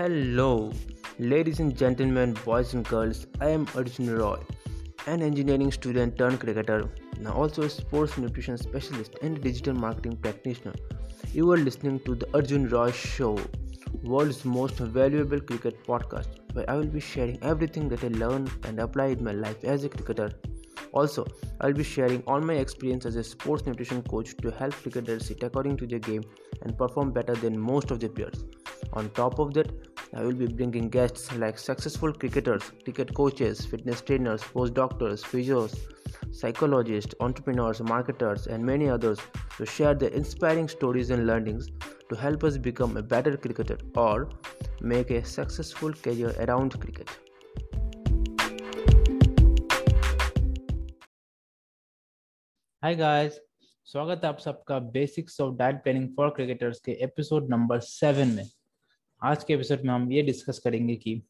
Hello, ladies and gentlemen, boys and girls. I am Arjun Roy, an engineering student turned cricketer, now also a sports nutrition specialist and digital marketing practitioner. You are listening to the Arjun Roy Show, world's most valuable cricket podcast, where I will be sharing everything that I learned and apply in my life as a cricketer. Also, I'll be sharing all my experience as a sports nutrition coach to help cricketers sit according to their game and perform better than most of their peers. On top of that, I will be bringing guests like successful cricketers, cricket coaches, fitness trainers, postdoctors, physios, psychologists, entrepreneurs, marketers, and many others to share their inspiring stories and learnings to help us become a better cricketer or make a successful career around cricket. Hi guys स्वागत है आप सबका basics of diet planning for cricketers के episode number seven में आज के episode में हम ये डिस्कस करेंगे कि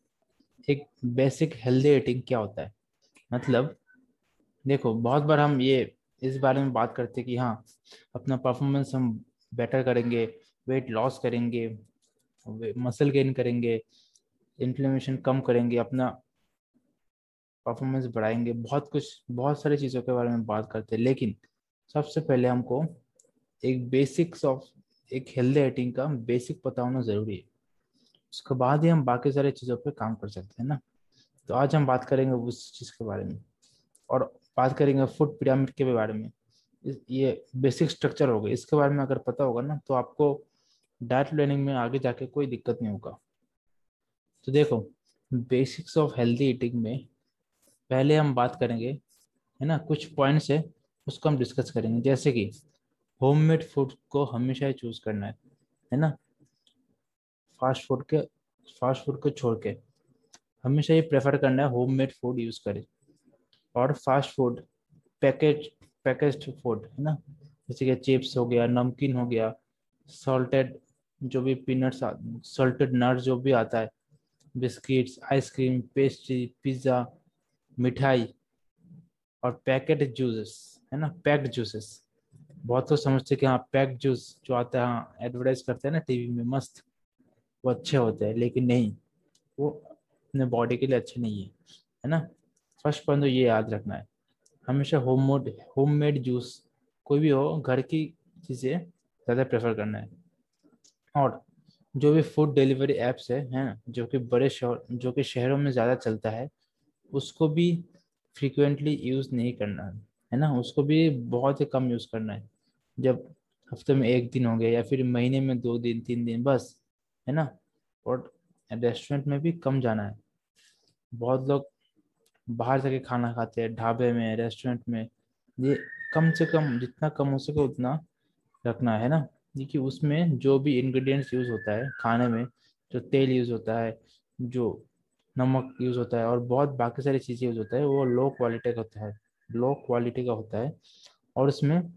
एक बेसिक हेल्दी ईटिंग क्या होता है? मतलब देखो, बहुत बार हम ये, इस बारे में बात करते हैं कि हाँ अपना परफॉर्मेंस हम बेटर करेंगे वेट लॉस करेंगे मसल गेन करेंगे इन्फ्लेमेशन कम करेंगे, अपना परफॉर्मेंस बढ़ाएँगे, बहुत कुछ, बहुत सारी चीज़ों के बारे में बात करते हैं। लेकिन सबसे पहले हमको एक बेसिक्स ऑफ़ एक हेल्दी ईटिंग का बेसिक पता होना ज़रूरी है। उसके बाद ही हम बाकी सारी चीज़ों पे काम कर सकते हैं ना। तो आज हम बात करेंगे उस चीज़ के बारे में और बात करेंगे फ़ूड पिरामिड के बारे में। ये बेसिक स्ट्रक्चर होगा इसके बारे में अगर पता होगा ना तो आपको डाइट प्लानिंग में आगे जाके कोई दिक्कत नहीं होगा। तो देखो, बेसिक्स ऑफ़ हेल्दी ईटिंग में पहले हम बात करेंगे, है ना, कुछ पॉइंट्स है, उसको हम डिस्कस करेंगे। जैसे कि होममेड फ़ूड को हमेशा ही चूज़ करना है है ना। फास्ट फ़ूड के, फास्ट फ़ूड को छोड़ के हमेशा ये प्रेफर करना है होम मेड फ़ूड यूज़ करें। और fast food, package package food, है ना? जैसे कि चिप्स हो गया, नमकीन हो गया, सॉल्टेड जो भी पीनट्स सॉल्टेड नट्स जो भी आता है, बिस्किट्स, आइसक्रीम, पेस्ट्री, पिज़्ज़ा, मिठाई और पैकेट जूसेस, है ना? Packed juices. बहुत लोग समझते कि हाँ पैक्ड जूस जो आता है हाँ एडवर्टाइज करते हैं ना टीवी में, मस्त। वो अच्छे होते हैं, लेकिन नहीं, वो अपने बॉडी के लिए अच्छे नहीं है है ना? फ़र्स्ट पॉइंट तो ये याद रखना है, हमेशा home mode homemade juice कोई भी हो, घर की चीज़ें ज़्यादा प्रेफर करना है। और जो भी फ़ूड डिलीवरी एप्स है, हैं, जो कि बड़े शहर, जो कि शहरों में ज़्यादा चलता है, उसको भी फ्रिक्वेंटली यूज़ नहीं करना, है है ना? उसको भी बहुत ही कम यूज़ करना है। जब हफ़्ते में एक दिन हो गया या फिर महीने में दो दिन, तीन दिन, बस है ना? और रेस्टोरेंट में भी कम जाना है। बहुत लोग बाहर जाके खाना खाते हैं, ढाबे में रेस्टोरेंट में। ये कम से कम, जितना कम हो सके उतना रखना है ना? देखिए, उसमें जो भी इंग्रेडिएंट्स यूज़ होता है खाने में, जो तेल यूज़ होता है, जो नमक यूज़ होता है, और बहुत बाकी सारी चीज़ें यूज़ होता है, वो लो क्वालिटी का होता है। लो क्वालिटी का होता है। और उसमें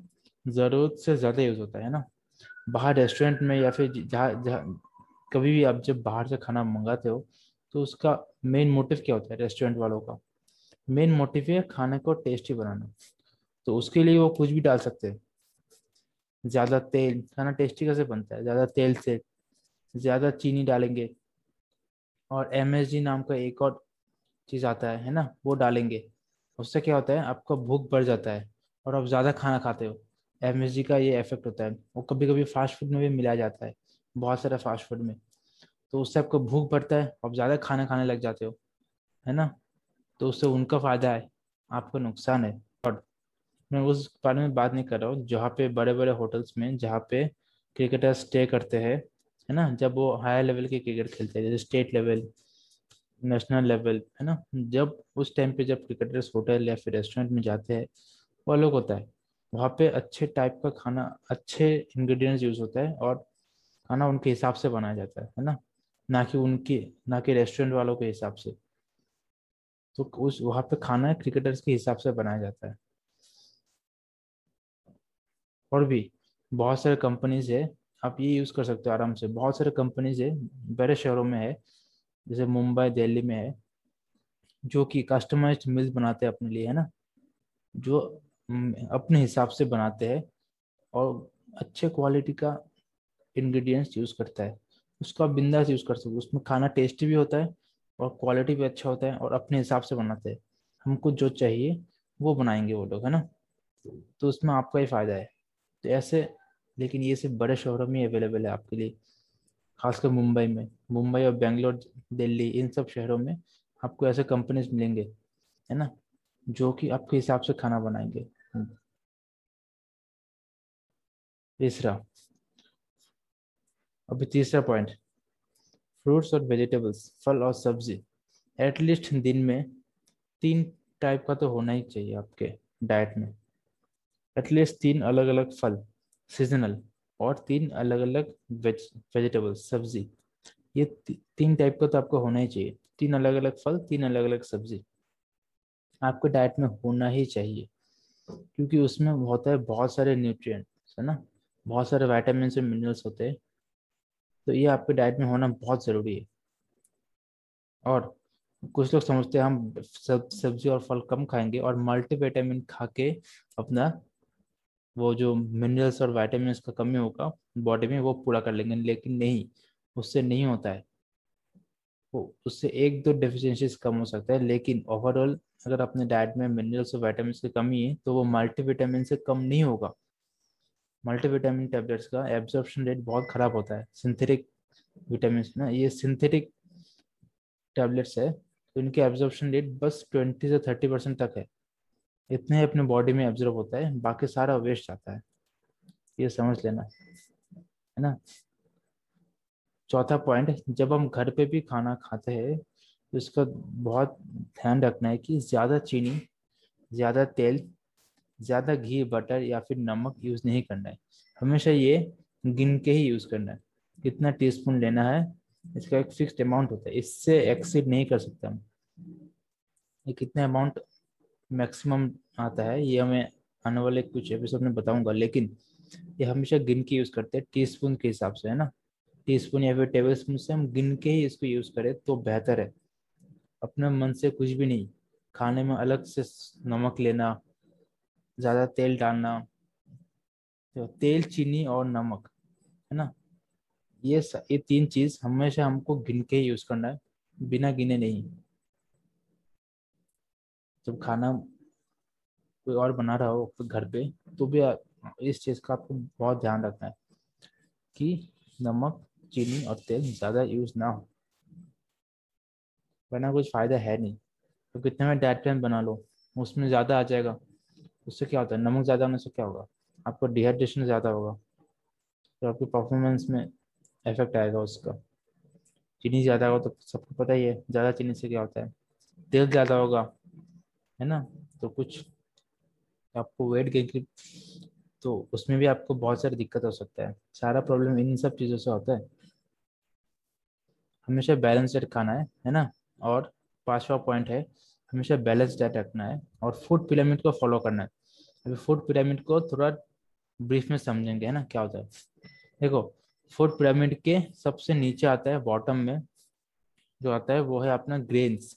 ज़रूरत से ज़्यादा यूज़ होता है ना? बाहर रेस्टोरेंट में या फिर जहाँ जहाँ कभी भी आप जब बाहर से खाना मंगाते हो तो उसका मेन मोटिव क्या होता है रेस्टोरेंट वालों का? मेन मोटिव है खाने को टेस्टी बनाना। तो उसके लिए वो कुछ भी डाल सकते हैं। ज़्यादा तेल, खाना टेस्टी कैसे बनता है? ज़्यादा तेल से, ज़्यादा चीनी डालेंगे और एम नाम का एक और चीज़ आता है है ना? वो डालेंगे। उससे क्या होता है? आपका भूख बढ़ जाता है और आप ज़्यादा खाना खाते हो। एम का ये इफ़ेक्ट होता है। वो कभी कभी फास्ट फ़ूड में भी मिलाया जाता है। बहुत सारे फास्ट फ़ूड में। तो उससे आपको भूख बढ़ता है, आप ज़्यादा खाना खाने लग जाते हो, है ना? तो उससे उनका फ़ायदा है, आपको नुकसान है। और मैं उस बारे में बात नहीं कर रहा हूँ, जहाँ पे बड़े बड़े होटल्स में, जहाँ पे क्रिकेटर स्टे करते हैं, है ना? जब वो हायर लेवल के क्रिकेट खेलते हैं, जैसे स्टेट लेवल नेशनल लेवल है ना? जब उस टाइम पे जब क्रिकेटर्स होटल या फिर रेस्टोरेंट में जाते हैं, वो अलग होता है। वहाँ पे अच्छे टाइप का खाना, अच्छे इंग्रेडिएंट्स यूज़ होता है और खाना उनके हिसाब से बनाया जाता है है ना? ना कि उनके, ना कि रेस्टोरेंट वालों के हिसाब से। तो उस, वहाँ पे खाना क्रिकेटर्स के हिसाब से बनाया जाता है। और भी बहुत सारे कंपनीज़ है, आप ये यूज़ कर सकते हो आराम से। बहुत सारे कंपनीज़ है, बड़े शहरों में है, जैसे मुंबई, दिल्ली में है, जो कि कस्टमाइज्ड मील्स बनाते हैं अपने लिए, है ना? जो अपने हिसाब से बनाते हैं और अच्छे क्वालिटी का इंग्रेडिएंट्स यूज़ करता है। उसको आप बिंदास यूज़ कर सकते उसमें खाना टेस्टी भी होता है और क्वालिटी भी अच्छा होता है और अपने हिसाब से बनाते हैं। हमको जो चाहिए, वो बनाएँगे वो लोग, है ना? तो उसमें आपका ही फ़ायदा है। तो ऐसे, लेकिन ये सिर्फ़ बड़े शहरों में अवेलेबल है आपके लिए। खासकर मुंबई में। मुंबई और बेंगलोर, दिल्ली, इन सब शहरों में आपको ऐसे कंपनीज़ मिलेंगे, है ना? जो कि आपके हिसाब से खाना बनाएँगे। तीसरा अभी तीसरा पॉइंट फ्रूट्स और वेजिटेबल्स फल और सब्ज़ी एटलीस्ट दिन में तीन टाइप का तो होना ही चाहिए आपके डाइट में. एटलीस्ट तीन अलग अलग फल सीजनल और तीन अलग अलग वेज वेजिटेबल सब्ज़ी. ये ती, तीन टाइप का तो आपको होना ही चाहिए. तीन अलग अलग फल तीन अलग अलग सब्ज़ी. आपके डाइट में होना ही चाहिए क्योंकि उसमें होता है बहुत सारे न्यूट्रिएंट्स है ना? बहुत सारे वाइटामिन और मिनरल्स होते हैं तो ये आपके डाइट में होना बहुत ज़रूरी है। और कुछ लोग समझते हैं, हम सब सब्ज़ी और फल कम खाएँगे और मल्टीविटामिन खा के अपना वो जो मिनरल्स और वाइटामिन का कमी होगा बॉडी में वो पूरा कर लेंगे। लेकिन नहीं, उससे नहीं होता है। वो उससे एक दो डेफिशिएंसीज कम हो सकता है, लेकिन ओवरऑल अगर अपने डाइट में मिनरल्स और वाइटामिन की कमी है तो वो मल्टीविटामिन से कम नहीं होगा। मल्टीविटामिन टैबलेट्स का एब्जॉर्प्शन रेट बहुत ख़राब होता है। सिंथेटिक विटामिन ना, ये सिंथेटिक टैबलेट्स है तो इनके एब्जॉर्प्शन रेट बस ट्वेंटी से थर्टी परसेंट तक है। इतने ही अपने बॉडी में एब्जॉर्ब होता है, बाकी सारा वेस्ट जाता है। ये समझ लेना, है ना? चौथा पॉइंट जब हम घर पे भी खाना खाते हैं तो इसका बहुत ध्यान रखना है कि ज़्यादा चीनी, ज़्यादा तेल ज़्यादा घी बटर या फिर नमक यूज़ नहीं करना है। हमेशा ये गिन के ही यूज़ करना है। कितना टीस्पून लेना है, इसका एक फिक्स्ड अमाउंट होता है। इससे एक्सीड नहीं कर सकते हम। ये कितने अमाउंट मैक्सिमम आता है, ये हमें आने वाले कुछ एपिसोड में बताऊँगा। लेकिन ये हमेशा गिन के यूज़ करते हैं टी स्पून के हिसाब से, है ना? टी स्पून या फिर टेबल स्पून से हम गिन के ही इसको यूज़ करें तो बेहतर है। अपने मन से कुछ भी नहीं। खाने में अलग से नमक लेना ज़्यादा तेल डालना तो तेल, चीनी और नमक, है ना? ये ये तीन चीज़ हमेशा हमको गिन के ही यूज़ करना है, बिना गिने नहीं। जब खाना कोई और बना रहा हो घर पे तो भी इस चीज़ का आपको बहुत ध्यान रखना है कि नमक, चीनी और तेल ज़्यादा यूज़ ना हो। वरना कुछ फ़ायदा है नहीं। तो कितने में डाइट प्लान बना लो, उसमें ज़्यादा आ जाएगा। उससे क्या होता है? नमक ज़्यादा होने से क्या होगा? आपको डिहाइड्रेशन ज़्यादा होगा। तो आपकी परफॉर्मेंस में इफ़ेक्ट आएगा उसका। चीनी ज़्यादा होगा तो सबको पता ही है, ज़्यादा चीनी से क्या होता है? तेल ज़्यादा होगा, है ना? तो कुछ आपको वेट गेन की तो उसमें भी आपको बहुत सारी दिक्कत हो सकता है। सारा प्रॉब्लम इन सब चीज़ों से होता है। हमेशा बैलेंस डाइट खाना है है ना? और पांचवा पॉइंट है हमेशा बैलेंस डाइट रखना है और फ़ूड पिरामिड को फॉलो करना है। अभी फ़ूड पिरामिड को थोड़ा ब्रीफ में समझेंगे, है ना, क्या होता है? देखो, फ़ूड पिरामिड के सबसे नीचे आता है बॉटम में, जो आता है वो है अपना ग्रेन्स,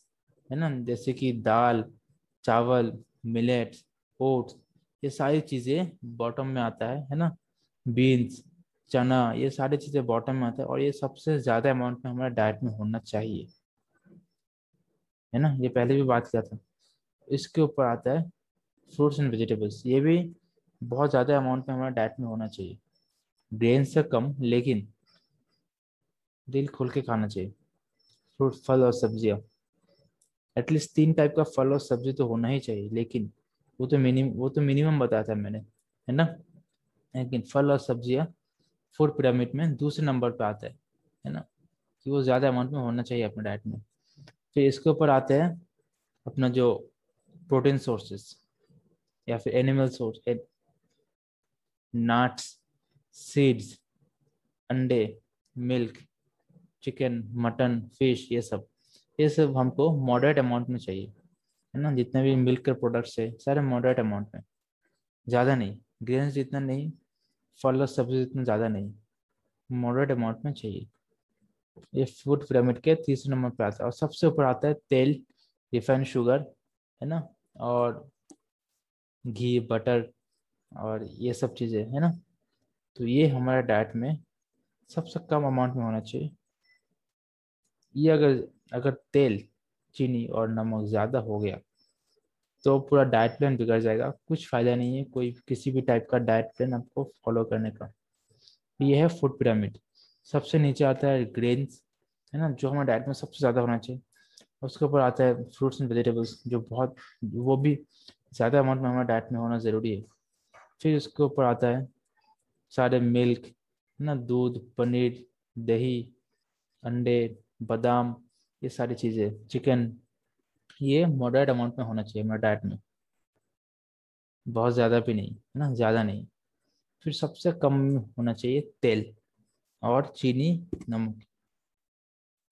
है ना, जैसे कि दाल, चावल, मिलेट्स, ओट्स, ये सारी चीज़ें बॉटम में आता है है ना? बीन्स, चना, ये सारी चीज़ें बॉटम में आता है और ये सबसे ज़्यादा अमाउंट में हमारा डाइट में होना चाहिए। है ना? ये पहले भी बात किया था। इसके ऊपर आता है फ्रूट्स एंड वेजिटेबल्स ये भी बहुत ज़्यादा अमाउंट में हमारे डाइट में होना चाहिए। ग्रेन से कम, लेकिन दिल खोल के खाना चाहिए। फ्रूट फल और सब्ज़ियाँ। एटलीस्ट तीन टाइप का फल और सब्ज़ी तो होना ही चाहिए, लेकिन वो तो मिनिम वो तो मिनिमम बताया था मैंने, है ना? लेकिन फल और सब्ज़ियाँ फ़ूड पिरामिड में दूसरे नंबर पे आता है है ना? कि वो ज़्यादा अमाउंट में होना चाहिए अपने डाइट में। फिर इसके ऊपर आते हैं अपना जो प्रोटीन सोर्सेस या फिर एनिमल सोर्स नट्स सीड्स अंडे मिल्क चिकन मटन फ़िश ये सब। ये सब हमको मॉडरेट अमाउंट में चाहिए, है ना? जितने भी मिल्क के प्रोडक्ट्स है, सारे मॉडरेट अमाउंट में। ज़्यादा नहीं। ग्रेन्स जितना नहीं, फल और सब्ज़ी जितना ज़्यादा नहीं मॉडरेट अमाउंट में चाहिए। ये फ़ूड पिरामिड के तीसरे नंबर पे आता है। और सबसे ऊपर आता है तेल, रिफाइंड शुगर, है ना? और घी, बटर और ये सब चीज़ें, है ना? तो ये हमारे डाइट में सबसे कम अमाउंट में होना चाहिए। ये अगर अगर तेल, चीनी और नमक ज़्यादा हो गया तो पूरा डाइट प्लान बिगड़ जाएगा। कुछ फ़ायदा नहीं है कोई किसी भी टाइप का डाइट प्लान आपको फॉलो करने का। ये है फ़ूड पिरामिड सबसे नीचे आता है ग्रेन्स है ना, जो हमारे डाइट में सबसे ज़्यादा होना चाहिए। उसके ऊपर आता है फ्रूट्स एंड वेजिटेबल्स जो बहुत, वो भी ज़्यादा अमाउंट में हमारे डाइट में होना ज़रूरी है। फिर उसके ऊपर आता है सारे मिल्क है ना, दूध, पनीर, दही, अंडे, बादाम, ये सारी चीज़ें चिकन ये मॉडरेट अमाउंट में होना चाहिए हमारे डाइट में। बहुत ज़्यादा भी नहीं, है ना, ज़्यादा नहीं। फिर सबसे कम होना चाहिए तेल। और चीनी नमक।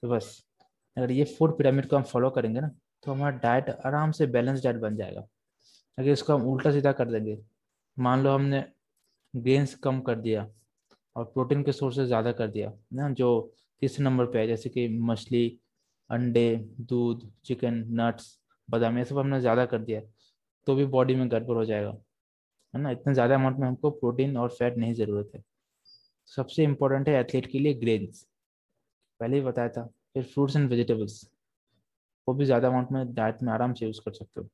तो बस, अगर ये फ़ूड पिरामिड को हम फॉलो करेंगे ना तो हमारा डाइट आराम से बैलेंस डाइट बन जाएगा। अगर इसको हम उल्टा सीधा कर देंगे, मान लो हमने ग्रेन्स कम कर दिया और प्रोटीन के सोर्सेज ज़्यादा कर दिया, ना, जो तीसरे नंबर पे है, जैसे कि मछली, अंडे, दूध चिकन नट्स बादाम, ये सब हमने ज़्यादा कर दिया तो भी बॉडी में गड़बड़ हो जाएगा। है ना, इतना ज़्यादा अमाउंट में हमको प्रोटीन और फैट नहीं ज़रूरत है। सबसे इम्पोर्टेंट है एथलीट के लिए ग्रेन्स पहले ही बताया था, फिर फ्रूट्स एंड वेजिटेबल्स वो भी ज़्यादा अमाउंट में डाइट में आराम से यूज़ कर सकते हो।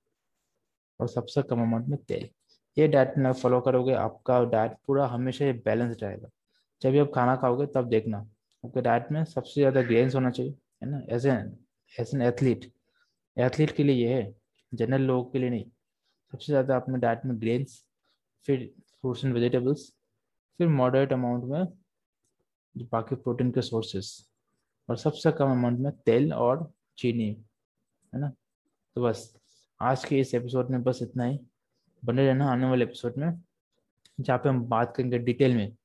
और सबसे कम अमाउंट में तेल। ये डाइट में फॉलो करोगे, आपका डाइट पूरा हमेशा ये बैलेंस रहेगा। जब भी आप खाना खाओगे, तब देखना। आपके डाइट में सबसे ज़्यादा ग्रेन्स होना चाहिए, है ना? As an as an athlete athlete के लिए ये है जनरल लोगों के लिए नहीं। सबसे ज़्यादा अपने डाइट में ग्रेन्स फिर फ्रूट्स एंड वेजिटेबल्स फिर मॉडरेट अमाउंट में जो बाकी प्रोटीन के सोर्सेस और सबसे कम अमाउंट में तेल और चीनी, है ना? तो बस आज के इस एपिसोड में बस इतना ही। बने रहना आने वाले एपिसोड में, जहाँ पे हम बात करेंगे डिटेल में,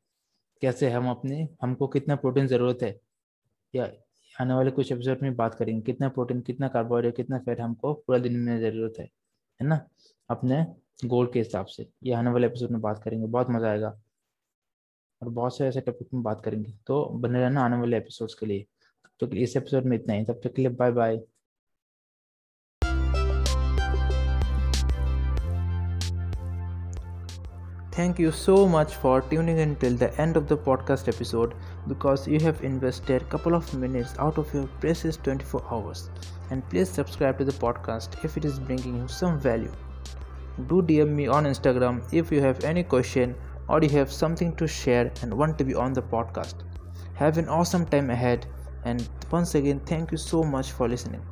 कैसे हम अपने, हमको कितना प्रोटीन ज़रूरत है। या आने वाले कुछ एपिसोड में बात करेंगे, कितना प्रोटीन कितना कार्बोहाइड्रेट कितना फैट हमको पूरा दिन में ज़रूरत है है ना? अपने गोल के हिसाब से ये आने वाले एपिसोड में बात करेंगे, बहुत मज़ा आएगा। और बहुत से ऐसे टॉपिक में बात करेंगे तो बने रहना आने वाले एपिसोड्स के लिए तो इस एपिसोड में इतना ही तब तक के लिए bye bye Thank you so much for tuning in till the end of the podcast episode because you have invested a couple of minutes out of your precious 24 hours. And please subscribe to the podcast if it is bringing you some value. Do DM me on Instagram if you have any question or you have something to share and want to be on the podcast. Have an awesome time ahead and once again thank you so much for listening.